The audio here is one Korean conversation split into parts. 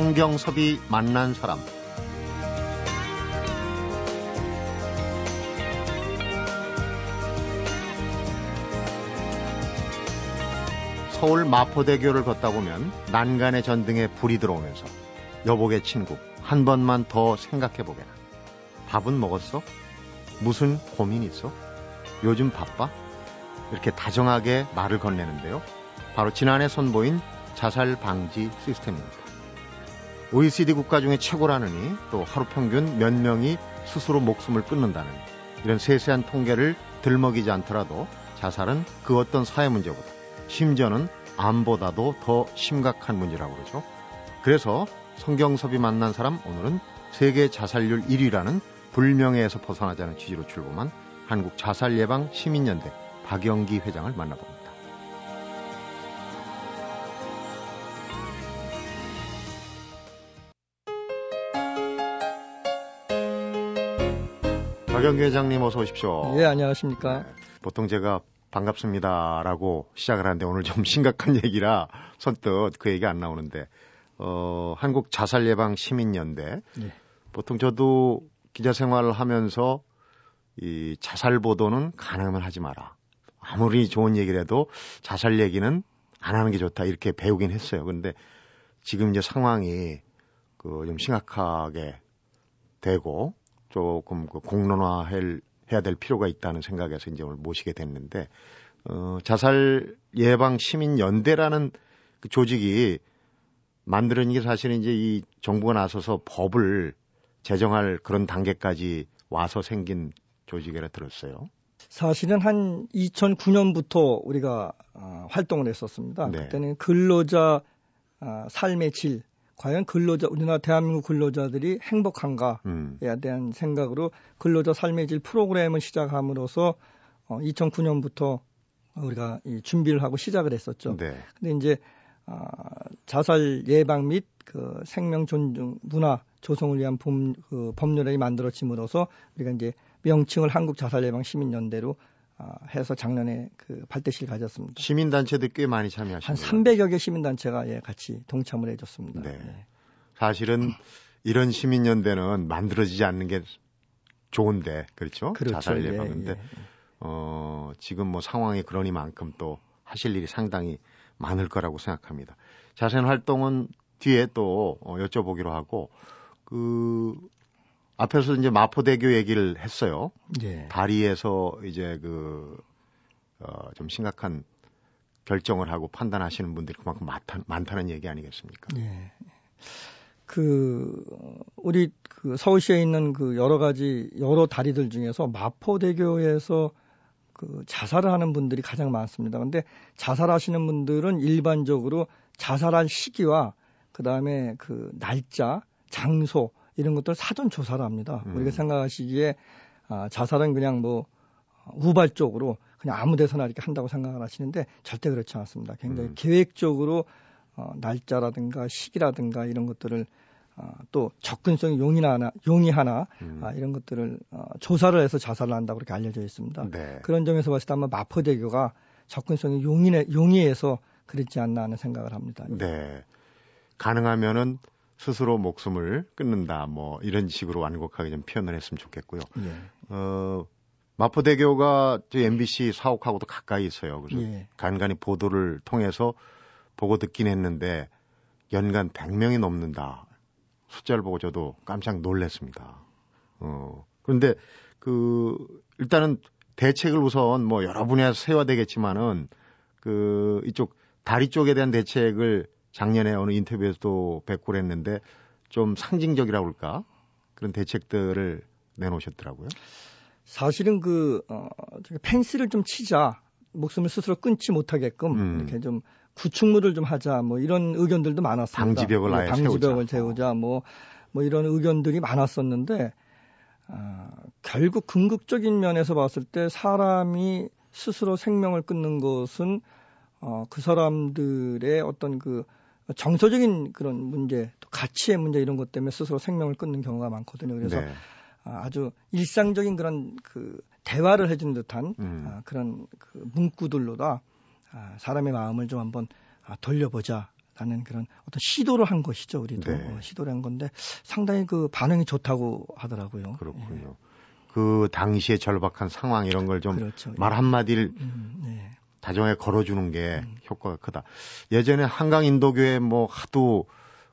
성경섭이 만난 사람 서울 마포대교를 걷다 보면 난간의 전등에 불이 들어오면서 여보게 친구 한 번만 더 생각해 보게나 밥은 먹었어? 무슨 고민 있어? 요즘 바빠? 이렇게 다정하게 말을 건네는데요. 바로 지난해 선보인 자살 방지 시스템입니다. OECD 국가 중에 최고라느니 또 하루 평균 몇 명이 스스로 목숨을 끊는다는 이런 세세한 통계를 들먹이지 않더라도 자살은 그 어떤 사회 문제보다 심지어는 암보다도 더 심각한 문제라고 그러죠. 그래서 성경섭이 만난 사람 오늘은 세계 자살률 1위라는 불명예에서 벗어나자는 취지로 출범한 한국 자살 예방 시민연대 박영기 회장을 만나봅니다. 박영기 회장님 어서 오십시오. 예, 안녕하십니까. 네, 보통 제가 반갑습니다라고 시작을 하는데 오늘 좀 심각한 얘기라 선뜻 그 얘기 안 나오는데 어, 한국 자살 예방 시민연대 예. 보통 저도 기자 생활을 하면서 이 자살 보도는 가능하면 하지 마라. 아무리 좋은 얘기를 해도 자살 얘기는 안 하는 게 좋다 이렇게 배우긴 했어요. 그런데 지금 이제 상황이 그 좀 심각하게 되고 조금 그 공론화할 해야 될 필요가 있다는 생각에서 이제 오늘 모시게 됐는데 어, 자살 예방 시민 연대라는 그 조직이 만들어진 게 사실은 이제 이 정부가 나서서 법을 제정할 그런 단계까지 와서 생긴 조직이라 들었어요. 사실은 한 2009년부터 우리가 어, 활동을 했었습니다. 네. 그때는 근로자 어, 삶의 질, 과연 근로자 우리나라 대한민국 근로자들이 행복한가에 음. 대한 생각으로 근로자 삶의 질 프로그램을 시작함으로써 어, 2009년부터 우리가 이 준비를 하고 시작을 했었죠. 네. 근데 이제 아, 자살 예방 및 그 생명 존중 문화 조성을 위한 법, 그 법률이 만들어짐으로써 우리가 이제 명칭을 한국 자살 예방 시민 연대로 아, 해서 작년에 그 발대식을 가졌습니다. 시민단체들 꽤 많이 참여하신 한 300여 개 시민단체가 예, 같이 동참을 해줬습니다. 네. 예. 사실은 이런 시민연대는 만들어지지 않는 게 좋은데 그렇죠? 그렇죠. 자살 예방인데 예, 예. 어, 지금 뭐 상황이 그러니만큼 또 하실 일이 상당히 많을 거라고 생각합니다. 자세한 활동은 뒤에 또 어, 여쭤보기로 하고 그 앞에서 이제 마포대교 얘기를 했어요. 예. 다리에서 이제 그, 어, 좀 심각한 결정을 하고 판단하시는 분들이 그만큼 많다, 많다는 얘기 아니겠습니까? 예. 그, 우리 그 서울시에 있는 그 여러 가지, 여러 다리들 중에서 마포대교에서 그 자살을 하는 분들이 가장 많습니다. 근데 자살하시는 분들은 일반적으로 자살할 시기와 그 다음에 그 날짜, 장소, 이런 것들 사전 조사를 합니다. 음. 우리가 생각하시기에 아, 자살은 그냥 뭐 우발적으로 그냥 아무 데서나 이렇게 한다고 생각을 하시는데 절대 그렇지 않습니다. 굉장히 음. 계획적으로 어, 날짜라든가 시기라든가 이런 것들을 어, 또 접근성이 용이나 용이 하나 음. 아, 이런 것들을 어, 조사를 해서 자살을 한다고 그렇게 알려져 있습니다. 네. 그런 점에서 봤을 때 아마 마포대교가 접근성이 용이해, 용이해서 그랬지 않나 하는 생각을 합니다. 네. 가능하면은 스스로 목숨을 끊는다 뭐 이런 식으로 완곡하게 좀 표현을 했으면 좋겠고요. 예. 어, 마포대교가 저 MBC 사옥하고도 가까이 있어요. 그래서 예. 간간히 보도를 통해서 보고 듣긴 했는데 연간 100명이 넘는다. 숫자를 보고 저도 깜짝 놀랐습니다. 어, 그런데 그 일단은 대책을 우선 뭐 여러 분야에서 세워야 되겠지만은 그 이쪽 다리 쪽에 대한 대책을 작년에 어느 인터뷰에서도 뵙고 그랬는데 좀 상징적이라고 할까 그런 대책들을 내놓으셨더라고요. 사실은 그 어, 펜스를 좀 치자 목숨을 스스로 끊지 못하게끔 음. 이렇게 좀 구축물을 좀 하자 뭐 이런 의견들도 많았습니다. 방지벽을 아예 방지벽을 세우자 뭐뭐 뭐 이런 의견들이 많았었는데 아, 결국 궁극적인 면에서 봤을 때 사람이 스스로 생명을 끊는 것은 어, 그 사람들의 어떤 그 정서적인 그런 문제, 또 가치의 문제 이런 것 때문에 스스로 생명을 끊는 경우가 많거든요. 그래서 네. 아, 아주 일상적인 그런 그 대화를 해주는 듯한 음. 아, 그런 그 문구들로다 아, 사람의 마음을 좀 한번 아, 돌려보자. 가는 그런 어떤 시도를 한 것이죠, 우리도. 네. 어, 시도를 한 건데 상당히 그 반응이 좋다고 하더라고요. 그렇군요. 예. 그 당시의 절박한 상황 이런 걸좀말 그렇죠. 한마디를 음, 네. 다정하게 걸어주는 게 음. 효과가 크다. 예전에 한강 인도교에 뭐 하도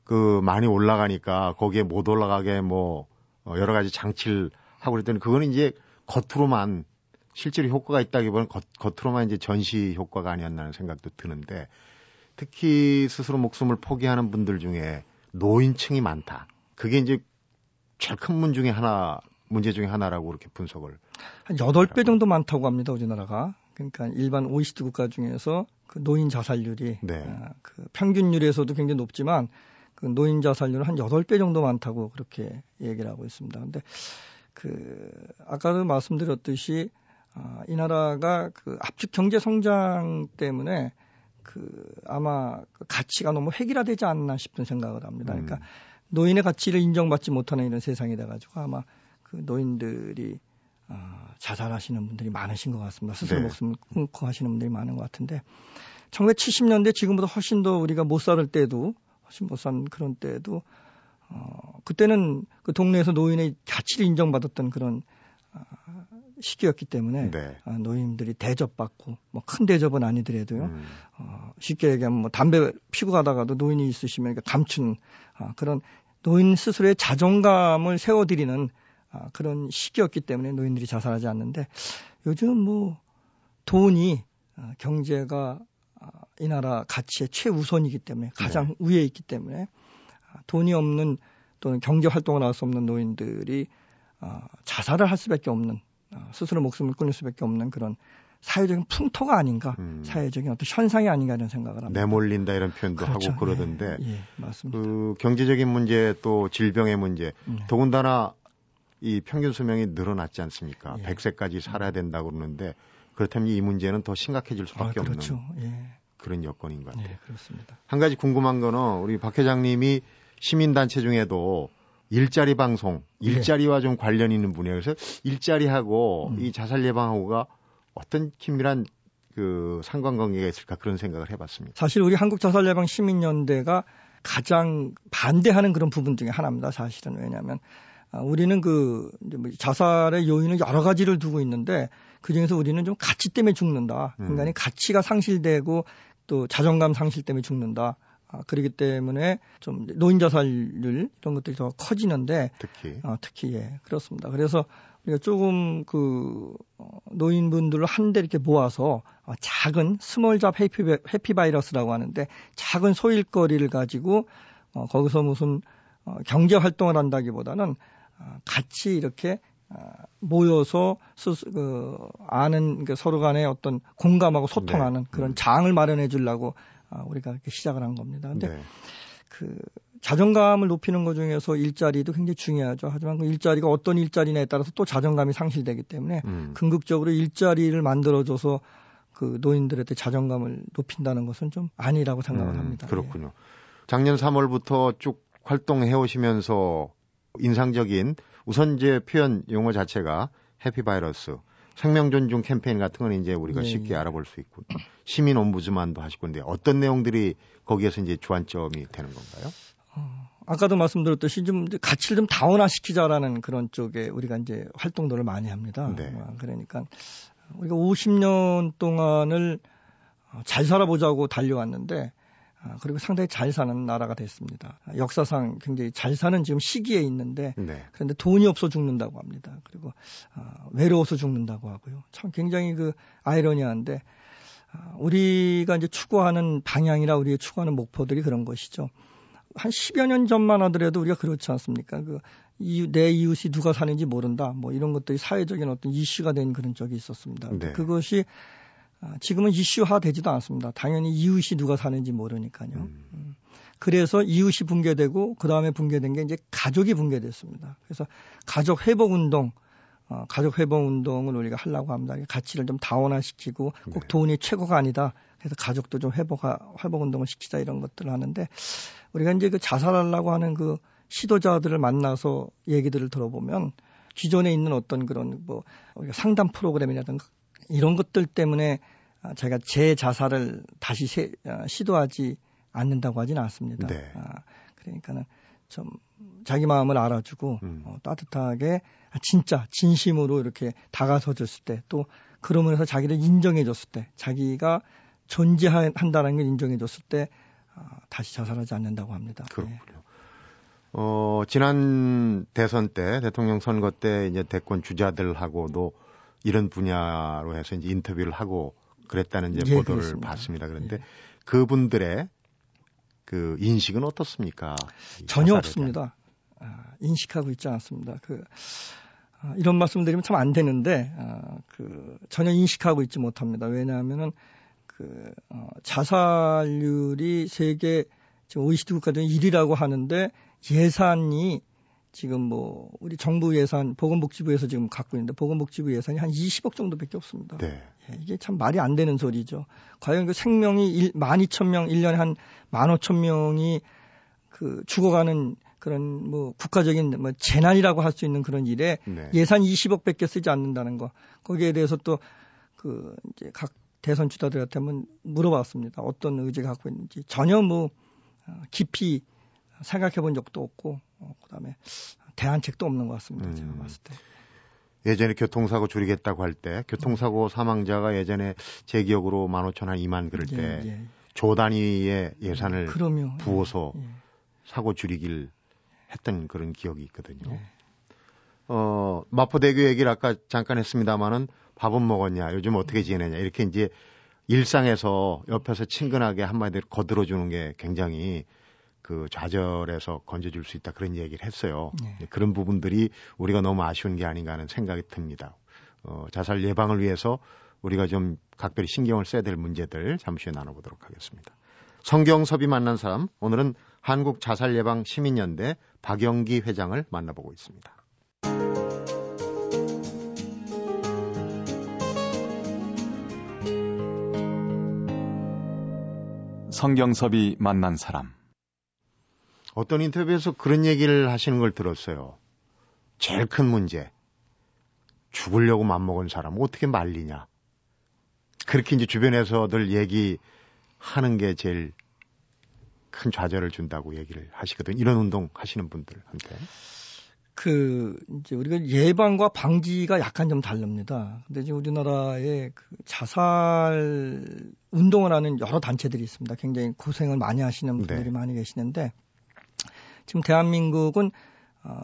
그 많이 올라가니까 거기에 못 올라가게 뭐 어, 여러 가지 장치를 하고 그랬더니 그거는 이제 겉으로만 실제로 효과가 있다기보다는 겉, 겉으로만 이제 전시 효과가 아니었나는 생각도 드는데 특히 스스로 목숨을 포기하는 분들 중에 노인층이 많다. 그게 이제 제일 큰 문 중에 하나 문제 중에 하나라고 그렇게 분석을 한 8배 정도 많다고 합니다, 우리나라가. 그러니까 일반 OECD 국가 중에서 그 노인 자살률이 네. 아, 그 평균율에서도 굉장히 높지만 그 노인 자살률은 한 8배 정도 많다고 그렇게 얘기를 하고 있습니다. 근데 그 아까도 말씀드렸듯이 아, 이 나라가 그 압축 경제 성장 때문에 그 아마 그 가치가 너무 획일화되지 않나 싶은 생각을 합니다. 그러니까 음. 노인의 가치를 인정받지 못하는 이런 세상이 돼가지고 아마 그 노인들이 아, 자살하시는 분들이 많으신 것 같습니다. 스스로 네. 목숨을 끊고 하시는 분들이 많은 것 같은데 1970년대 지금보다 훨씬 더 우리가 못살 때도 훨씬 못 산 그런 때도 어, 그때는 그 동네에서 노인의 가치를 인정받았던 그런 아, 시기였기 때문에 네. 아, 노인들이 대접받고 뭐 큰 대접은 아니더라도요. 음. 어, 쉽게 얘기하면 뭐 담배 피고 가다가도 노인이 있으시면 감추는 아, 그런 노인 스스로의 자존감을 세워드리는 아, 그런 시기였기 때문에 노인들이 자살하지 않는데 요즘 뭐 돈이 아, 경제가 아, 이 나라 가치의 최우선이기 때문에 가장 위에 있기 때문에 아, 돈이 없는 또는 경제 활동을 할 수 없는 노인들이 아, 자살을 할 수밖에 없는 아, 스스로 목숨을 끊을 수밖에 없는 그런 사회적인 풍토가 아닌가 음. 사회적인 어떤 현상이 아닌가 이런 생각을 합니다. 내몰린다 이런 표현도 그렇죠. 하고 그러던데 예, 예, 맞습니다. 그 경제적인 문제 또 질병의 문제 네. 더군다나 이 평균 수명이 늘어났지 않습니까? 예. 100세까지 살아야 된다고 그러는데 그렇다면 이 문제는 더 심각해질 아, 수밖에 그렇죠. 없는 예, 그런 여건인 것 같아요. 예, 그렇습니다. 한 가지 궁금한 거는 우리 박 회장님이 시민단체 중에도 일자리 방송, 예. 일자리와 좀 관련 있는 분야에요. 그래서 일자리하고 음. 이 자살 예방하고가 어떤 긴밀한 그 상관관계가 있을까 그런 생각을 해봤습니다. 사실 우리 한국 자살 예방 시민연대가 가장 반대하는 그런 부분 중에 하나입니다. 사실은 왜냐하면 아, 우리는 그뭐 자살의 요인은 여러 가지를 두고 있는데 그 중에서 우리는 좀 가치 때문에 죽는다. 음. 인간의 가치가 상실되고 또 자존감 상실 때문에 죽는다. 아, 그렇기 때문에 좀 노인 자살률 이런 것들이 더 커지는데 특히 아, 특히 예 그렇습니다. 그래서 우리가 조금 그 어, 노인분들을 한데 이렇게 모아서 어, 작은 스몰잡 해피, 해피 바이러스라고 하는데 작은 소일거리를 가지고 어, 거기서 무슨 어, 경제 활동을 한다기보다는 어, 같이 이렇게 어, 모여서 스스, 그, 아는 그 서로 간에 어떤 공감하고 소통하는 네. 그런 음. 장을 마련해 주려고 아, 우리가 이렇게 시작을 한 겁니다. 근데 네. 그 자존감을 높이는 것 중에서 일자리도 굉장히 중요하죠. 하지만 그 일자리가 어떤 일자리냐에 따라서 또 자존감이 상실되기 때문에 음. 궁극적으로 일자리를 만들어줘서 그 노인들한테 자존감을 높인다는 것은 좀 아니라고 생각을 음, 합니다. 그렇군요. 작년 3월부터 쭉 활동해 오시면서 인상적인 우선 이제 표현 용어 자체가 해피 바이러스, 생명 존중 캠페인 같은 건 이제 우리가 예, 쉽게 예. 알아볼 수 있고 시민 옴부즈만도 하실 건데 어떤 내용들이 거기에서 이제 주안점이 되는 건가요? 어, 아까도 말씀드렸듯이 좀 가치를 좀 다원화시키자라는 그런 쪽에 우리가 이제 활동들을 많이 합니다. 네. 어, 그러니까 우리가 50년 동안을 어, 잘 살아보자고 달려왔는데 아, 그리고 상당히 잘 사는 나라가 됐습니다. 아, 역사상 굉장히 잘 사는 지금 시기에 있는데 네. 그런데 돈이 없어 죽는다고 합니다. 그리고 아, 외로워서 죽는다고 하고요. 참 굉장히 그 아이러니한데 아, 우리가 이제 추구하는 방향이라 우리가 추구하는 목표들이 그런 것이죠. 한 10여 년 전만 하더라도 우리가 그렇지 않습니까? 그, 이웃, 내 이웃이 누가 사는지 모른다. 뭐 이런 것들이 사회적인 어떤 이슈가 된 그런 적이 있었습니다. 네. 그것이 아, 지금은 이슈화 되지도 않습니다. 당연히 이웃이 누가 사는지 모르니까요. 음. 그래서 이웃이 붕괴되고 그 다음에 붕괴된 게 이제 가족이 붕괴됐습니다. 그래서 가족 회복 운동, 어, 가족 회복 운동을 우리가 하려고 합니다. 가치를 좀 다원화시키고 꼭 네. 돈이 최고가 아니다. 그래서 가족도 좀 회복하, 회복 운동을 시키자 이런 것들을 하는데 우리가 이제 그 자살하려고 하는 그 시도자들을 만나서 얘기들을 들어보면 기존에 있는 어떤 그런 뭐 우리가 상담 프로그램이라든가 이런 것들 때문에 아, 제가 제 자살을 다시 세- 아, 시도하지 않는다고 하지는 않습니다. 네. 아, 그러니까는 좀 자기 마음을 알아주고 음. 어, 따뜻하게 진짜 진심으로 이렇게 다가서 줬을 때 또 그러면서 자기를 인정해 줬을 때 자기가 존재한다는 걸 인정해 줬을 때 아, 다시 자살하지 않는다고 합니다. 그렇군요. 네. 어, 지난 대선 때 대통령 선거 때 이제 대권 주자들하고도 이런 분야로 해서 이제 인터뷰를 하고 그랬다는 이제 예, 보도를 그렇습니다. 봤습니다. 그런데 예. 그분들의 그 인식은 어떻습니까? 전혀 없습니다. 아, 인식하고 있지 않습니다. 그 아, 이런 말씀드리면 참 안 되는데 아, 그 전혀 인식하고 있지 못합니다. 왜냐하면은 그 어, 자살률이 세계 지금 OECD 국가 중에 1위라고 하는데 예산이 지금 뭐 우리 정부 예산 보건복지부에서 지금 갖고 있는데 보건복지부 예산이 한 20억 정도밖에 없습니다. 네. 예, 이게 참 말이 안 되는 소리죠. 과연 그 생명이 1, 12,000명, 1년에 한 15,000명이 그 죽어가는 그런 뭐 국가적인 뭐 재난이라고 할 수 있는 그런 일에 네. 예산 20억밖에 쓰지 않는다는 거. 거기에 대해서 또 그 이제 각 대선 주자들한테 한번 물어봤습니다. 어떤 의지가 갖고 있는지 전혀 뭐 어, 깊이 생각해 본 적도 없고 어, 그다음에 대안책도 없는 것 같습니다. 제가 음. 봤을 때. 예전에 교통사고 줄이겠다고 할 때 교통사고 사망자가 예전에 제 기억으로 15,000, 한 2만 그럴 때 예, 예. 조 단위의 예산을 그럼요. 부어서 예, 예. 사고 줄이길 했던 그런 기억이 있거든요. 예. 어, 마포대교 얘기를 아까 잠깐 했습니다마는 밥은 먹었냐, 요즘 어떻게 지내냐, 이렇게 이제 일상에서 옆에서 친근하게 한마디로 거들어주는 게 굉장히 그 좌절에서 건져줄 수 있다 그런 얘기를 했어요. 네. 그런 부분들이 우리가 너무 아쉬운 게 아닌가 하는 생각이 듭니다. 어, 자살 예방을 위해서 우리가 좀 각별히 신경을 써야 될 문제들 잠시 후에 나눠보도록 하겠습니다. 성경섭이 만난 사람, 오늘은 한국 자살 예방 시민연대 박영기 회장을 만나보고 있습니다. 성경섭이 만난 사람. 어떤 인터뷰에서 그런 얘기를 하시는 걸 들었어요. 제일 큰 문제. 죽으려고 맘먹은 사람 어떻게 말리냐. 그렇게 이제 주변에서들 얘기하는 게 제일 큰 좌절을 준다고 얘기를 하시거든. 이런 운동 하시는 분들한테. 그 이제 우리가 예방과 방지가 약간 좀 다릅니다. 근데 지금 우리나라에 그 자살 운동을 하는 여러 단체들이 있습니다. 굉장히 고생을 많이 하시는 분들이 네. 많이 계시는데 지금 대한민국은 어,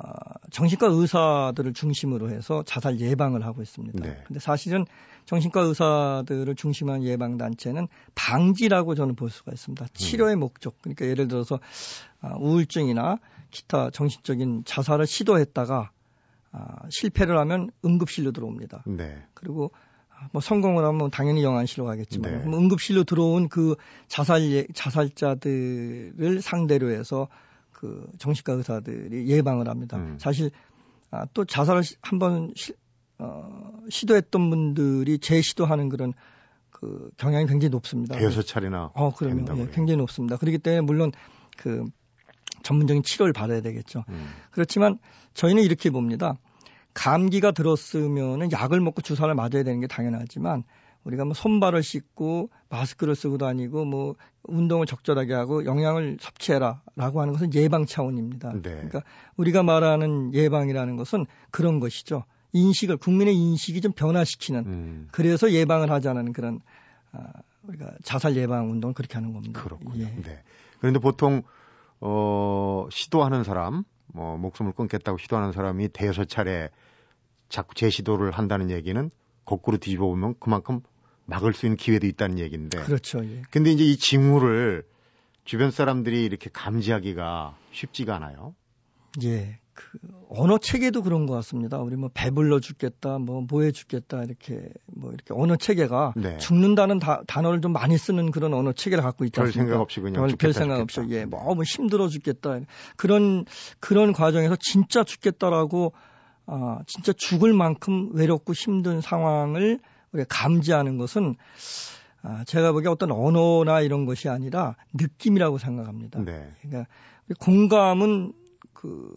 정신과 의사들을 중심으로 해서 자살 예방을 하고 있습니다. 네. 근데 사실은 정신과 의사들을 중심한 예방 단체는 방지라고 저는 볼 수가 있습니다. 치료의 목적. 그러니까 예를 들어서 아, 우울증이나 기타 정신적인 자살을 시도했다가 아, 실패를 하면 응급실로 들어옵니다. 네. 그리고 아, 뭐 성공을 하면 당연히 영안실로 가겠지만 네. 응급실로 들어온 그 자살 예, 자살자들을 상대로 해서 그 정신과 의사들이 예방을 합니다. 음. 사실 아, 또 자살을 시- 한번 시, 어, 시도했던 분들이 재시도하는 그런 그 경향이 굉장히 높습니다. 대여섯 차례나 어, 그럼요. 된다고 예. 굉장히 높습니다. 그렇기 때문에 물론 그 전문적인 치료를 받아야 되겠죠. 음. 그렇지만 저희는 이렇게 봅니다. 감기가 들었으면은 약을 먹고 주사를 맞아야 되는 게 당연하지만 우리가 뭐 손발을 씻고 마스크를 쓰고 다니고 뭐 운동을 적절하게 하고 영양을 섭취해라라고 하는 것은 예방 차원입니다. 네. 그러니까 우리가 말하는 예방이라는 것은 그런 것이죠. 인식을 국민의 인식이 좀 변화시키는 음. 그래서 예방을 하자는 그런 아, 우리가 자살 예방 운동을 그렇게 하는 겁니다. 그렇군요. 예. 네. 그런데 보통 어 시도하는 사람, 뭐 목숨을 끊겠다고 시도하는 사람이 대여섯 차례 자꾸 재시도를 한다는 얘기는 거꾸로 뒤집어 보면 그만큼 막을 수 있는 기회도 있다는 얘기인데. 그렇죠. 예. 근데 이제 이 징후를 주변 사람들이 이렇게 감지하기가 쉽지가 않아요. 예. 그 언어 체계도 그런 것 같습니다. 우리 뭐 배불러 죽겠다, 뭐 뭐해 죽겠다 이렇게 뭐 이렇게 언어 체계가 네. 죽는다는 다- 단어를 좀 많이 쓰는 그런 언어 체계를 갖고 있지 별? 생각 없이 그냥 별, 죽겠다, 별 생각 죽겠다. 없이 예, 뭐, 뭐 힘들어 죽겠다 그런 그런 과정에서 진짜 죽겠다라고 아 진짜 죽을 만큼 외롭고 힘든 상황을 감지하는 것은 아, 제가 보기에 어떤 언어나 이런 것이 아니라 느낌이라고 생각합니다. 네. 그러니까 공감은 그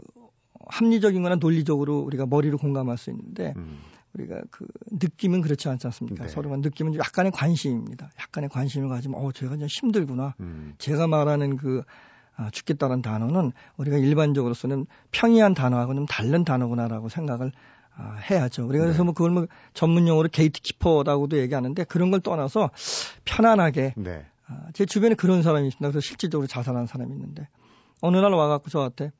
합리적인 거나 논리적으로 우리가 머리로 공감할 수 있는데 음. 우리가 그 느낌은 그렇지 않지 않습니까? 네. 서로가 느낌은 약간의 관심입니다. 약간의 관심을 가지면 어 제가 좀 힘들구나. 음. 제가 말하는 그 아, 죽겠다는 단어는 우리가 일반적으로 쓰는 평이한 단어하고 좀 다른 단어구나라고 생각을 아, 해야죠. 우리가 그래서 네. 뭐 그걸 뭐 전문 용어로 게이트키퍼라고도 얘기하는데 그런 걸 떠나서 편안하게 네. 아, 제 주변에 그런 사람이 있습니다. 그래서 실질적으로 자살한 사람이 있는데 어느 날 와갖고 저한테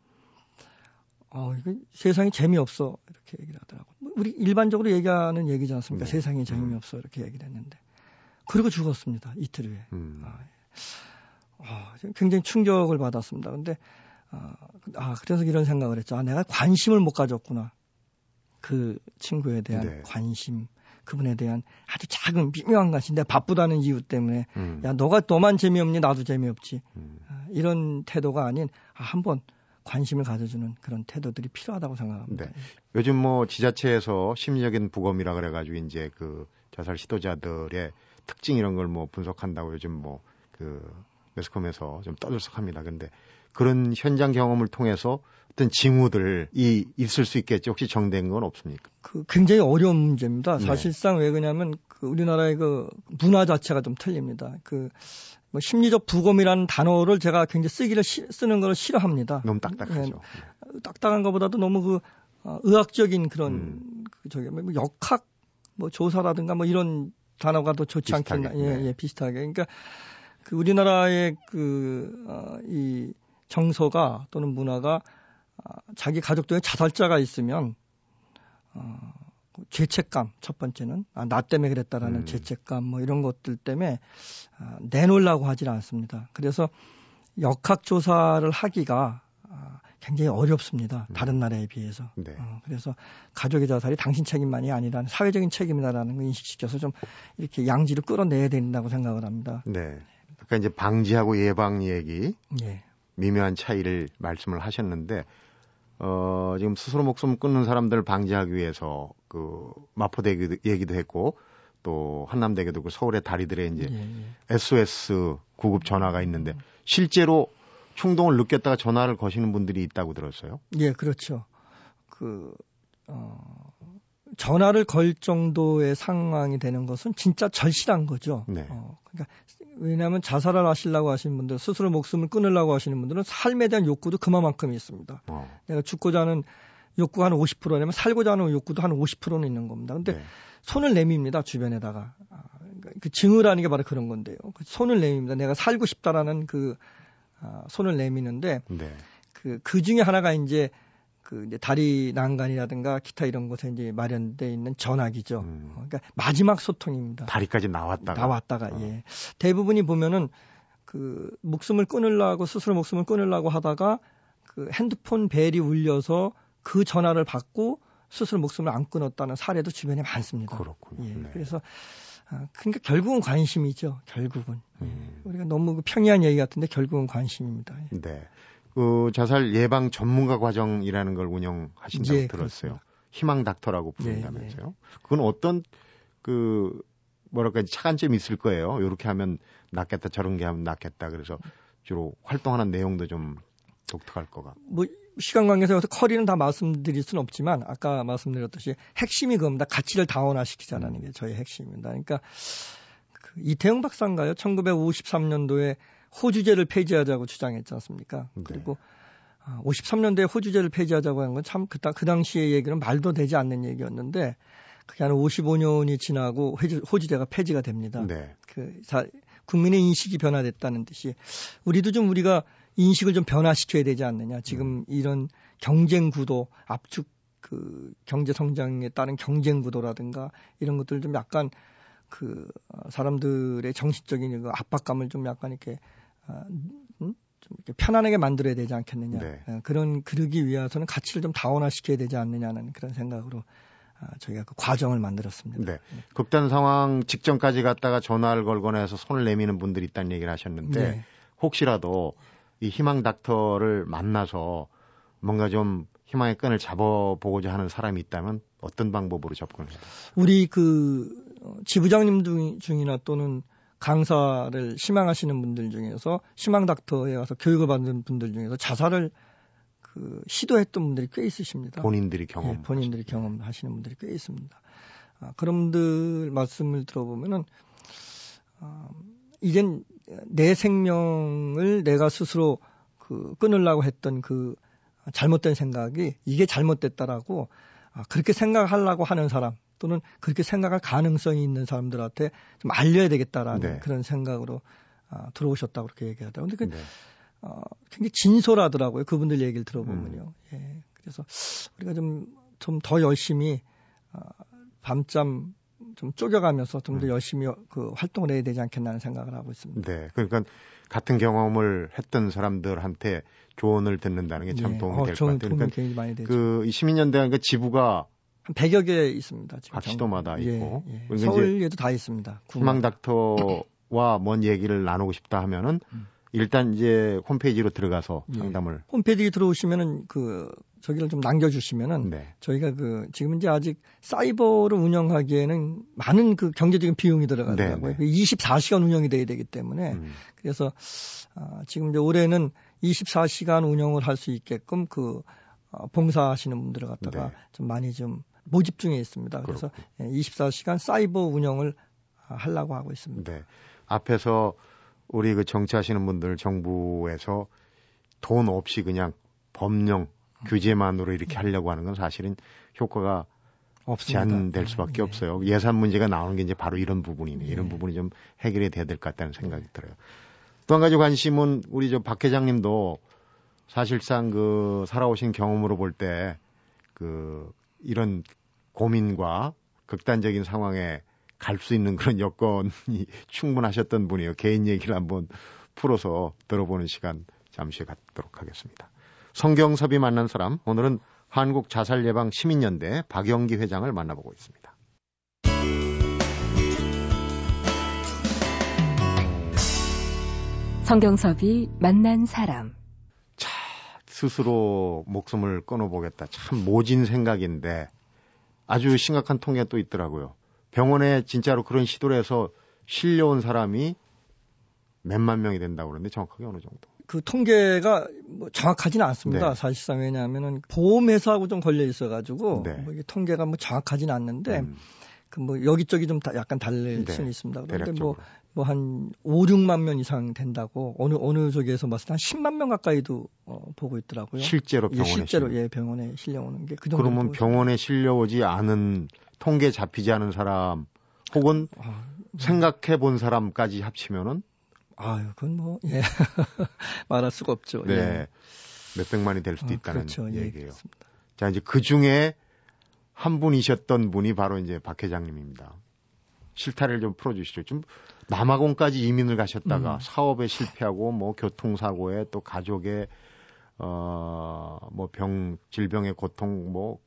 어 이거 세상이 재미없어 이렇게 얘기를 하더라고. 뭐 우리 일반적으로 얘기하는 얘기지 않습니까? 네. 세상이 재미없어 이렇게 얘기를 했는데 그리고 죽었습니다. 이틀 후에. 음. 아, 예. 아, 굉장히 충격을 받았습니다. 근데 아, 아, 그래서 이런 생각을 했죠. 아, 내가 관심을 못 가졌구나. 그 친구에 대한 네. 관심, 그분에 대한 아주 작은 미묘한 관심. 내가 바쁘다는 이유 때문에 음. 야, 너가 너만 재미없니? 나도 재미없지. 음. 아, 이런 태도가 아닌 아, 한번 관심을 가져주는 그런 태도들이 필요하다고 생각합니다. 네. 요즘 뭐 지자체에서 심리적인 부검이라 그래가지고 이제 그 자살 시도자들의 특징 이런 걸 뭐 분석한다고 요즘 뭐 그 매스컴에서 좀 떠들썩합니다. 근데 그런 현장 경험을 통해서 어떤 징후들이 있을 수 있겠죠. 혹시 정된 건 없습니까? 그 굉장히 어려운 문제입니다. 네. 사실상 왜 그러냐면 그 우리나라의 그 문화 자체가 좀 틀립니다. 그 뭐 심리적 부검이라는 단어를 제가 굉장히 쓰기를 시- 쓰는 걸 싫어합니다. 너무 딱딱하죠. 딱딱한 것보다도 너무 그 어, 의학적인 그런 음. 그 저기 뭐 역학 뭐 조사라든가 뭐 이런 단어가 더 좋지 비슷하게, 않겠나 예, 네. 예 비슷하게 그러니까 그 우리나라의 그이 정서가 또는 문화가 아, 자기 가족 중에 자살자가 있으면 어, 그 죄책감 첫 번째는 아, 나 때문에 그랬다라는 음. 죄책감 뭐 이런 것들 때문에 아, 내놓으려고 하질 않습니다. 그래서 역학 조사를 하기가 아, 굉장히 어렵습니다. 다른 나라에 비해서. 네. 어, 그래서 가족의 자살이 당신 책임만이 아니라 사회적인 책임이다라는 걸 인식시켜서 좀 이렇게 양지를 끌어내야 된다고 생각을 합니다. 네. 그러니까 이제 방지하고 예방 얘기 예. 미묘한 차이를 말씀을 하셨는데 어 지금 스스로 목숨 끊는 사람들을 방지하기 위해서 그 마포대교 얘기도 했고 또 한남대교도 그 서울의 다리들에 이제 예, 예. SOS 구급 전화가 있는데 실제로 충동을 느꼈다가 전화를 거시는 분들이 있다고 들었어요. 예, 그렇죠. 그, 어, 전화를 걸 정도의 상황이 되는 것은 진짜 절실한 거죠. 네. 어, 그러니까 왜냐하면 자살을 하시려고 하시는 분들, 스스로 목숨을 끊으려고 하시는 분들은 삶에 대한 욕구도 그만큼 있습니다. 어. 내가 죽고자 하는 욕구가 한 50%냐면 살고자 하는 욕구도 한 50%는 있는 겁니다. 근데 네. 손을 내밉니다 주변에다가 아, 그러니까 그 증오라는 게 바로 그런 건데요. 그 손을 내밉니다. 내가 살고 싶다라는 그 아, 손을 내미는데 네. 그, 그 중에 하나가 이제 그 이제 다리 난간이라든가 기타 이런 곳에 이제 마련돼 있는 전화기죠. 음. 어, 그러니까 마지막 소통입니다. 다리까지 나왔다가 나왔다가 어. 예. 대부분이 보면은 그 목숨을 끊으려고 스스로 목숨을 끊으려고 하다가 그 핸드폰 벨이 울려서 그 전화를 받고 스스로 목숨을 안 끊었다는 사례도 주변에 많습니다. 그렇군요. 예. 네. 그래서 아, 그러니까 결국은 관심이죠. 결국은 음. 우리가 너무 그 평이한 얘기 같은데 결국은 관심입니다. 예. 네. 그 자살 예방 전문가 과정이라는 걸 운영하신다고 예, 들었어요. 그렇습니다. 희망 닥터라고 부른다면서요. 그건 어떤 그 뭐랄까 차관점이 있을 거예요. 이렇게 하면 낫겠다, 저런 게 하면 낫겠다. 그래서 주로 활동하는 내용도 좀 독특할 것 같고. 뭐 시간 여기서 커리는 다 말씀드릴 수는 없지만 아까 말씀드렸듯이 핵심이 그겁니다. 가치를 다원화시키자는 게 저희 핵심입니다. 그러니까 그 이태영 박사인가요? 1953년도에 호주제를 폐지하자고 주장했지 않습니까? 네. 그리고 아, 53년도에 호주제를 폐지하자고 한 건 참 그, 그 당시의 얘기는 말도 되지 않는 얘기였는데 그게 한 55년이 지나고 호주, 호주제가 폐지가 됩니다. 네. 그 사, 국민의 인식이 변화됐다는 뜻이 우리도 좀 우리가 인식을 좀 변화시켜야 되지 않느냐. 지금 이런 경쟁 구도, 압축 그 경제 성장에 따른 경쟁 구도라든가 이런 것들 좀 약간 그 어, 사람들의 정신적인 그 압박감을 좀 약간 이렇게 아, 음? 좀 이렇게 편안하게 만들어야 되지 않겠느냐. 네. 어, 그런 그러기 위해서는 가치를 좀 다원화시켜야 되지 않느냐는 그런 생각으로 아, 저희가 그 과정을 만들었습니다. 네. 극단 상황 직전까지 갔다가 전화를 걸거나 해서 손을 내미는 분들이 있다는 얘기를 하셨는데 네. 혹시라도 이 희망 닥터를 만나서 뭔가 좀 희망의 끈을 잡아보고자 하는 사람이 있다면 어떤 방법으로 접근을 해요? 우리 그 어, 지부장님 중- 중이나 또는 강사를 희망하시는 분들 중에서 희망 닥터에 와서 교육을 받는 분들 중에서 자살을 그그 시도했던 분들이 꽤 있으십니다. 본인들이 경험. 예, 본인들이 경험하시는 분들이 꽤 있습니다. 아, 그런 분들 말씀을 들어보면은 아, 이젠 내 생명을 내가 스스로 그 끊으려고 했던 그 잘못된 생각이 이게 잘못됐다라고 아, 그렇게 생각하려고 하는 사람 또는 그렇게 생각할 가능성이 있는 사람들한테 좀 알려야 되겠다라는 네. 그런 생각으로 아, 들어오셨다고 그렇게 얘기하더라고요. 근데 그, 네. 어, 굉장히 진솔하더라고요. 그분들 얘기를 들어보면요. 음. 예. 그래서 우리가 좀, 좀 더 열심히, 어, 밤잠 좀 쪼겨가면서 좀더 음. 열심히 그 활동을 해야 되지 않겠나는 생각을 하고 있습니다. 네. 그러니까 같은 경험을 했던 사람들한테 조언을 듣는다는 게참 예. 도움이 어, 될것 저는 같아요. 그러니까. 그 시민연대가 지부가 한 100여 개 있습니다. 지금 각 시도마다 예, 있고. 예. 서울에도 다 있습니다. 희망 닥터와 뭔 얘기를 나누고 싶다 하면은 음. 일단 이제 홈페이지로 들어가서 예. 상담을 홈페이지 들어오시면은 그 저기를 좀 남겨주시면은 네. 저희가 그 지금 이제 아직 사이버를 운영하기에는 많은 그 경제적인 비용이 들어가더라고요. 네, 네. 24시간 운영이 돼야 되기 때문에 음. 그래서 아, 지금 이제 올해는 24시간 운영을 할 수 있게끔 그 어, 봉사하시는 분들을 갖다가 네. 좀 많이 좀 모집 중에 있습니다. 그래서 예, 24시간 사이버 운영을 아, 하려고 하고 있습니다. 네. 앞에서 우리 그 정치하시는 분들 정부에서 돈 없이 그냥 법령 규제만으로 이렇게 하려고 하는 건 사실은 효과가. 제한될 수밖에 예. 없어요. 예산 문제가 나오는 게 이제 바로 이런 부분이네. 이런 예. 부분이 좀 해결이 돼야 될 것 같다는 생각이 들어요. 또 한 가지 관심은 우리 저 박 회장님도 사실상 그 살아오신 경험으로 볼 때 그 이런 고민과 극단적인 상황에 갈 수 있는 그런 여건이 충분하셨던 분이에요. 개인 얘기를 한번 풀어서 들어보는 시간 잠시 갖도록 하겠습니다. 성경섭이 만난 사람 오늘은 한국 자살 예방 시민연대 박영기 회장을 만나보고 있습니다. 성경섭이 만난 사람. 자, 스스로 목숨을 끊어보겠다. 참 모진 생각인데 아주 심각한 통계가 또 있더라고요. 병원에 진짜로 그런 시도를 해서 실려온 사람이 몇만 명이 된다고 그러는데 정확하게 어느 정도? 그 통계가 뭐 정확하지는 않습니다. 네. 사실상 왜냐하면은 보험회사하고 좀 걸려 있어가지고 네. 뭐 이게 통계가 뭐 정확하지는 않는데 음, 그뭐 여기저기 좀 다 약간 다를 네. 수는 있습니다. 그런데 대략적으로. 뭐 뭐한 5, 6만 명 이상 된다고 어느 어느 쪽에서 봤을 때 한 10만 명 가까이도 어, 보고 있더라고요. 실제로 예, 병원에 실제로 실려- 예 병원에 실려오는 게 그 정도. 그러면 병원에 실려오지 않은 통계 잡히지 않은 사람 혹은 아, 생각해 본 사람까지 합치면은 아유 그건 뭐 예. 말할 수가 없죠. 네 예. 몇 백만이 될 수도 아, 있다는 그렇죠. 예, 얘기예요. 그렇습니다. 자, 이제 그 중에 한 분이셨던 분이 바로 이제 박 회장님입니다. 실타래를 좀 풀어주시죠. 좀 남아공까지 이민을 가셨다가 음. 사업에 실패하고 뭐 교통사고에 또 가족의 어뭐 병 질병의 고통 뭐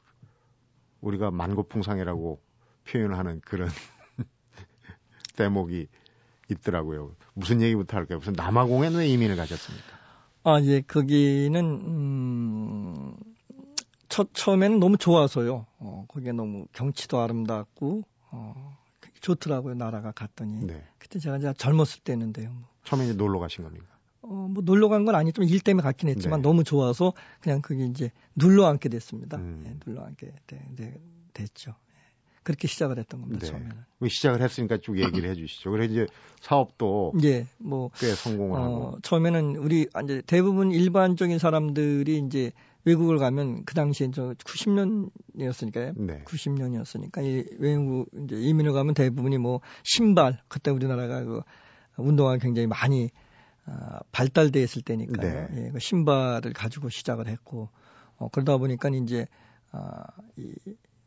우리가 만고풍상이라고 표현하는 그런 대목이 있더라고요. 무슨 얘기부터 할까요? 무슨 남아공에 왜 이민을 가셨습니까? 아, 예, 거기는, 음, 첫, 처음에는 너무 좋아서요. 어, 거기에 너무 경치도 아름답고, 어, 좋더라고요. 나라가 갔더니. 네. 그때 제가 이제 젊었을 때였는데요. 뭐. 처음에 이제 놀러 가신 겁니까? 어, 뭐 놀러 간 건 아니지만 일 때문에 갔긴 했지만 네. 너무 좋아서 그냥 그게 이제 눌러 앉게 됐습니다. 음. 예, 눌러 앉게 돼, 돼- 됐죠. 예. 그렇게 시작을 했던 겁니다. 네. 처음에는. 그 시작을 했으니까 쭉 얘기를 해주시죠. 그래서 이제 사업도 예, 뭐꽤 성공을 하고. 어, 처음에는 우리 이제 대부분 일반적인 사람들이 이제 외국을 가면 그 당시에 저 90년이었으니까요. 네. 90년이었으니까 이 외국 이제 이민을 가면 대부분이 뭐 신발 그때 우리나라가 그 운동화가 굉장히 많이 아, 발달돼 있을 때니까요. 네. 예, 그 신발을 가지고 시작을 했고 어, 그러다 보니까 이제 아, 이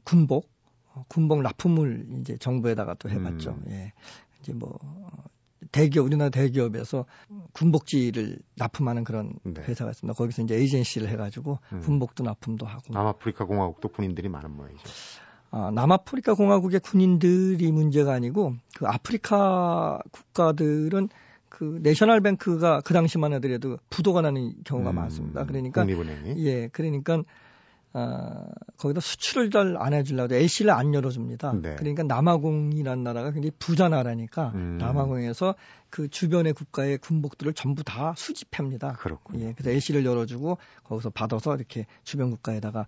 군복 어, 군복 납품을 이제 정부에다가 또 해봤죠. 음. 예, 이제 뭐 어, 대기업 우리나라 대기업에서 군복지를 납품하는 그런 네. 회사가 있습니다. 거기서 이제 에이전시를 해가지고 음. 군복도 납품도 하고 남아프리카 공화국도 군인들이 많은 모양이죠. 아, 남아프리카 공화국의 군인들이 문제가 아니고 그 아프리카 국가들은 그 내셔널 뱅크가 그 당시만 하더라도 부도가 나는 경우가 음, 많습니다. 그러니까 국립은행이. 예, 그러니까 아, 거기다 수출을 잘 안 해주려고 애쉬를 안 열어줍니다. 네. 그러니까 남아공이라는 나라가 굉장히 부자 나라니까 음. 남아공에서 그 주변의 국가의 군복들을 전부 다 수집합니다. 그렇군요. 예, 그래서 애쉬를 열어주고 거기서 받아서 이렇게 주변 국가에다가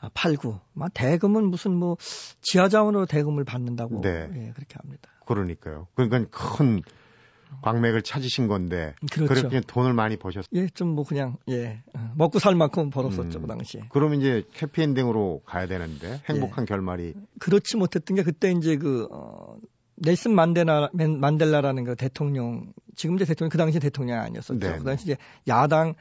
아, 팔고, 막 대금은 무슨 뭐 지하자원으로 대금을 받는다고 네. 예, 그렇게 합니다. 그러니까요. 그러니까 큰 광맥을 찾으신 건데 그렇죠. 그렇게 돈을 많이 버셨. 예, 좀 뭐 그냥 예 어, 먹고 살 만큼 벌었었죠 음. 그 당시에. 그러면 이제 해피엔딩으로 가야 되는데 행복한 결말이 그렇지 못했던 게 그때 이제 그 어, 넬슨 만데나 맨- 만델라라는 그 대통령 지금 이제 대통령 그 당시 대통령이 아니었었죠. 네, 그 당시 이제 야당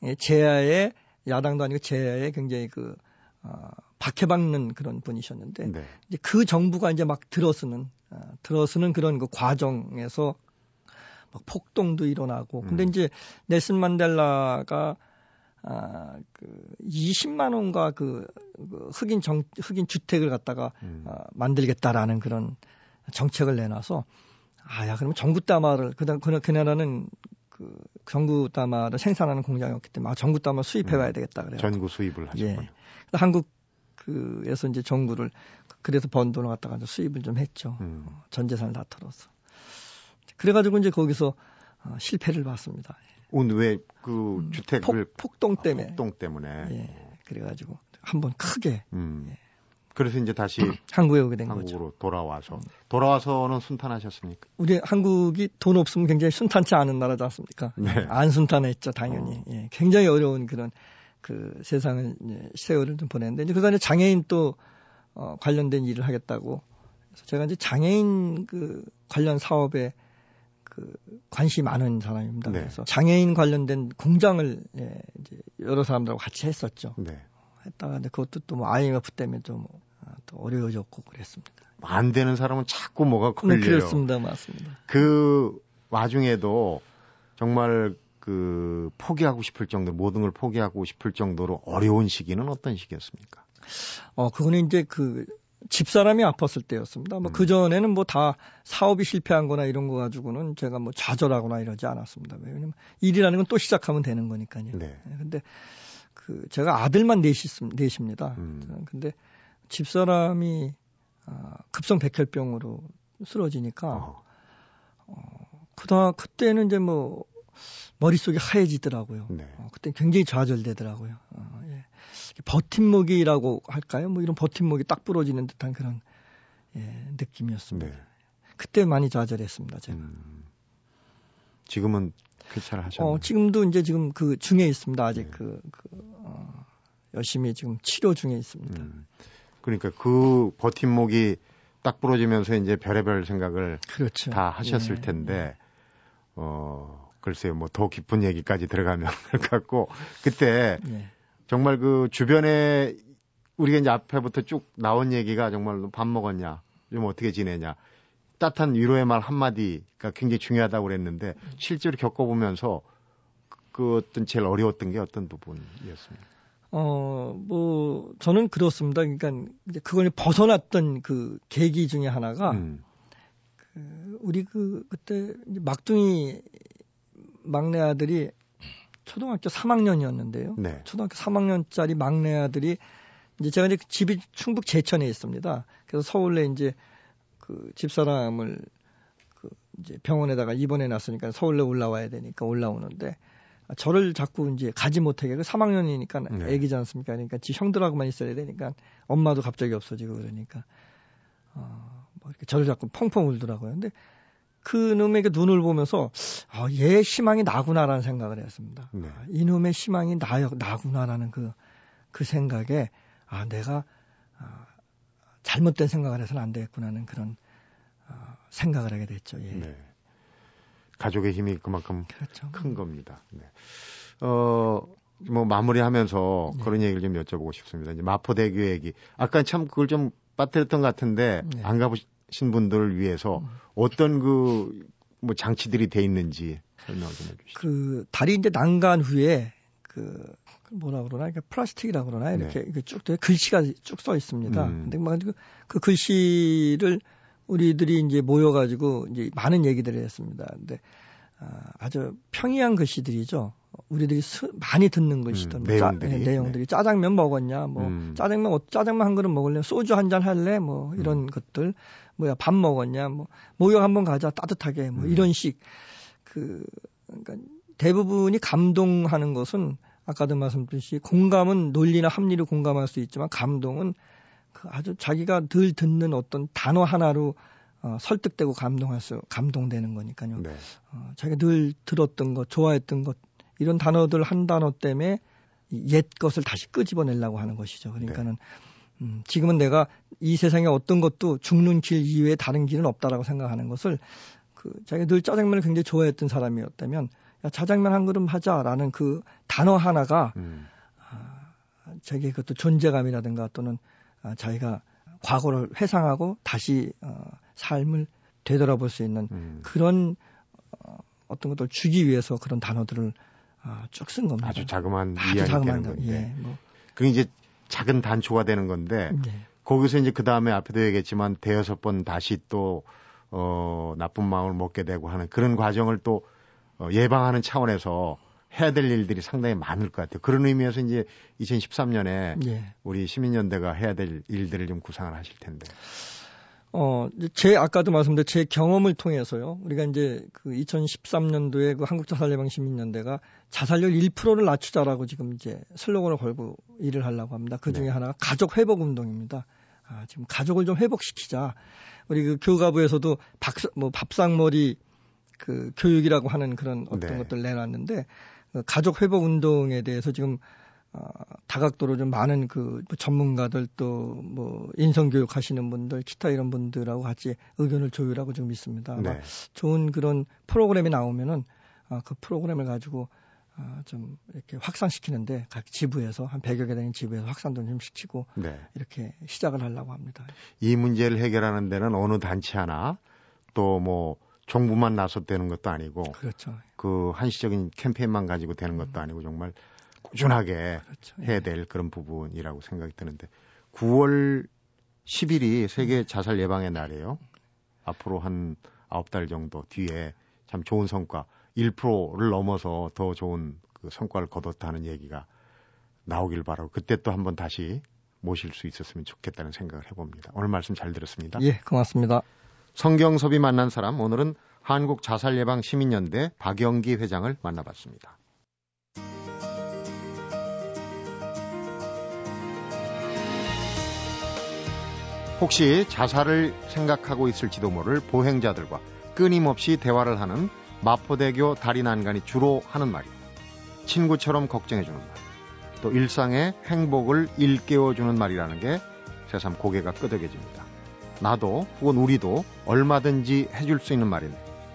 의 제야의 야당도 아니고 제야의 굉장히 그 어, 박해받는 그런 분이셨는데 네. 이제 그 정부가 이제 막 들어서는 어, 들어서는 그런 그 과정에서 막 폭동도 일어나고 근데 음. 이제 넬슨 만델라가 아, 그 20만 원과 그, 그 흑인 정 흑인 주택을 갖다가 음. 어, 만들겠다라는 그런 정책을 내놔서 아야 그러면 전구 다마를 그다음 그, 그 나라는 그 전구 다마를 생산하는 공장이었기 때문에 아, 전구 다마 수입해 와야 되겠다 그래요. 전구 수입을 예. 하셨군요. 한국 그에서 이제 전구를 그래서 번 돈을 갖다가 수입을 좀 했죠. 음. 어, 전 재산을 다 털어서. 그래가지고 이제 거기서 어, 실패를 봤습니다. 오늘 왜그 주택을 폭, 폭동 때문에. 아, 폭동 때문에. 예. 그래가지고 한번 크게 음. 그래서 이제 다시 한국에 오게 된 거죠. 한국으로 돌아와서 돌아와서는 순탄하셨습니까? 우리 한국이 돈 없으면 굉장히 순탄치 않은 나라지 않습니까? 네. 안 순탄했죠, 당연히. 어. 예, 굉장히 어려운 그런 그 세상을 이제 세월을 좀 보냈는데 이제 그간에 장애인 또 어, 관련된 일을 하겠다고 그래서 제가 이제 장애인 그 관련 사업에 그 관심이 많은 사람입니다. 네. 그래서 장애인 관련된 공장을 예, 이제 여러 사람들하고 같이 했었죠. 네. 했다가 근데 그것도 또 뭐 IMF 때문에 좀 아, 또 어려워졌고 그랬습니다. 안 되는 사람은 자꾸 뭐가 네, 걸려요. 그렇습니다, 맞습니다. 그 와중에도 정말 그 포기하고 싶을 정도 모든 걸 포기하고 싶을 정도로 어려운 시기는 어떤 시기였습니까? 어, 그거는 이제 그 집사람이 아팠을 때였습니다. 뭐 음. 그전에는 뭐 다 사업이 실패한 거나 이런 거 가지고는 제가 뭐 좌절하거나 이러지 않았습니다. 왜냐면 일이라는 건 또 시작하면 되는 거니까요. 네. 예, 근데 그 제가 아들만 넷이, 넷입니다. 음. 근데 집사람이 아, 급성 백혈병으로 쓰러지니까 어. 그다 그때는 이제 뭐 머릿속이 하얘지더라고요. 네. 어, 그때 굉장히 좌절되더라고요. 어, 예. 버팀목이라고 할까요? 뭐 이런 버팀목이 딱 부러지는 듯한 그런 예, 느낌이었습니다. 네. 그때 많이 좌절했습니다. 제가. 음. 지금은 쾌차를 하셨나요? 어, 지금도 이제 지금 그 중에 있습니다. 아직 네. 그, 그 어, 열심히 지금 치료 중에 있습니다. 음. 그러니까 그 버팀목이 딱 부러지면서 이제 별의별 생각을 그렇죠. 다 하셨을 예, 텐데 어 글쎄요 뭐 더 깊은 얘기까지 들어가면 할것 같고 그때 예. 정말 그 주변에 우리가 이제 앞에부터 쭉 나온 얘기가 정말로 밥 먹었냐 좀 어떻게 지내냐 따뜻한 위로의 말 한마디가 굉장히 중요하다고 그랬는데 실제로 겪어보면서 그- 그 어떤 제일 어려웠던 게 어떤 부분이었습니까? 어, 뭐, 저는 그렇습니다. 그러니까, 이제 그걸 벗어났던 그 계기 중에 하나가, 음, 우리 그, 그때 막둥이 막내 아들이 초등학교 3학년이었는데요. 네. 초등학교 3학년짜리 막내 아들이, 이제 제가 이제 집이 충북 제천에 있습니다. 그래서 서울에 이제 그 집사람을 그 이제 병원에다가 입원해 놨으니까 서울에 올라와야 되니까 올라오는데, 저를 자꾸 이제 가지 못하게 그 3학년이니까 네. 애기지 않습니까? 그러니까 지 형들하고만 있어야 되니까 엄마도 갑자기 없어지고 그러니까 어, 뭐 이렇게 저를 자꾸 펑펑 울더라고요. 근데 그 놈에게 눈을 보면서 아, 얘 희망이 나구나라는 생각을 했습니다. 네. 아, 이놈의 희망이 나, 나구나라는 그, 그 생각에 아, 내가 아, 잘못된 생각을 해서는 안 되겠구나는 그런 아, 생각을 하게 됐죠. 예. 네. 가족의 힘이 그만큼 그렇죠. 큰 겁니다. 네. 어, 뭐 마무리하면서 네. 그런 얘기를 좀 여쭤보고 싶습니다. 이제 마포대교 얘기. 아까 참 그걸 좀 빠뜨렸던 것 같은데 네. 안 가보 신 분들을 위해서 어떤 그 뭐 장치들이 돼 있는지 설명 좀 해주시죠. 그 다리 이제 난간 후에 그 뭐라 그러나 이게 플라스틱이라 그러나 이렇게 이렇게 쭉 돼, 글씨가 쭉 써 있습니다. 네. 음. 근데 막 그, 그 글씨를 우리들이 이제 모여가지고 이제 많은 얘기들을 했습니다. 근데 아, 아주 평이한 글씨들이죠. 우리들이 스, 많이 듣는 것이던 음, 내용들이. 짜, 네, 내용들이 짜장면 먹었냐 뭐 음. 짜장면 어- 짜장면 한 그릇 먹을래 소주 한 잔 할래 뭐 음. 이런 것들 뭐야 밥 먹었냐 뭐 목욕 한번 가자 따뜻하게 뭐 음. 이런 식그 그러니까 대부분이 감동하는 것은 아까도 말씀드렸듯이 공감은 논리나 합리로 공감할 수 있지만 감동은 그 아주 자기가 늘 듣는 어떤 단어 하나로 어, 설득되고 감동할 수 감동되는 거니까요. 네. 어, 자기가 늘 들었던 것, 좋아했던 것 이런 단어들 한 단어 때문에 이옛 것을 다시 끄집어내려고 하는 것이죠. 그러니까는 음, 지금은 내가 이 세상에 어떤 것도 죽는 길 이외에 다른 길은 없다라고 생각하는 것을 그 자기가 늘 짜장면을 굉장히 좋아했던 사람이었다면 야, 짜장면 한 그릇 하자라는 그 단어 하나가 음. 자기의 그것도 존재감이라든가 또는 아, 자기가 과거를 회상하고 다시 어, 삶을 되돌아볼 수 있는 음. 그런 어, 어떤 것들을 주기 위해서 그런 단어들을 아, 쭉쓴 겁니다. 아주 자그마한 이야기 자그마한 되는 거. 건데. 예, 뭐, 그게 이제 작은 단초가 되는 건데 예. 거기서 이제 그 다음에 앞에도 얘기했지만 대여섯 번 다시 또 어, 나쁜 마음을 먹게 되고 하는 그런 과정을 또 어, 예방하는 차원에서 해야 될 일들이 상당히 많을 것 같아요. 그런 의미에서 이제 2013년에 예. 우리 시민연대가 해야 될 일들을 좀 구상을 하실 텐데. 어, 제 아까도 말씀드린 제 경험을 통해서요. 우리가 이제 그 2013년도에 그 한국자살예방시민연대가 자살률 1%를 낮추자라고 지금 이제 슬로건을 걸고 일을 하려고 합니다. 그 중에 네. 하나가 가족 회복 운동입니다. 아, 지금 가족을 좀 회복시키자. 우리 그 교가부에서도 박, 뭐 밥상머리 그 교육이라고 하는 그런 어떤 네. 것들 내놨는데 그 가족 회복 운동에 대해서 지금 어, 다각도로 좀 많은 그뭐 전문가들 또 뭐 인성교육 하시는 분들 기타 이런 분들하고 같이 의견을 조율하고 지금 있습니다. 네. 좋은 그런 프로그램이 나오면은 아, 그 프로그램을 가지고 아, 좀 이렇게 확산시키는데 각 지부에서 한 100여 개 되는 지부에서 확산도 좀 시키고 네. 이렇게 시작을 하려고 합니다. 이 문제를 해결하는 데는 어느 단체 하나 또뭐 정부만 나섰다는 것도 아니고 그렇죠. 그 한시적인 캠페인만 가지고 되는 것도 아니고 정말 꾸준하게 그렇죠. 해야 될 그런 부분이라고 생각이 드는데 9월 10일이 세계 자살 예방의 날이에요. 앞으로 한 9달 정도 뒤에 참 좋은 성과 1%를 넘어서 더 좋은 그 성과를 거뒀다는 얘기가 나오길 바라고 그때 또 한번 다시 모실 수 있었으면 좋겠다는 생각을 해봅니다. 오늘 말씀 잘 들었습니다. 예, 고맙습니다. 성경섭이 만난 사람 오늘은 한국 자살 예방 시민연대 박영기 회장을 만나봤습니다. 혹시 자살을 생각하고 있을지도 모를 보행자들과 끊임없이 대화를 하는 마포대교 다리 난간이 주로 하는 말이 친구처럼 걱정해주는 말, 또 일상의 행복을 일깨워주는 말이라는 게 새삼 고개가 끄덕여집니다. 나도 혹은 우리도 얼마든지 해줄 수 있는 말이네.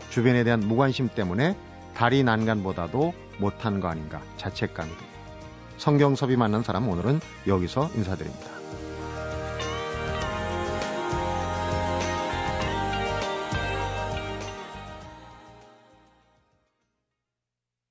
주변에 대한 무관심 때문에 다리 난간보다도 못한 거 아닌가 자책감이 듭니다. 성경섭이 만난 사람 오늘은 여기서 인사드립니다.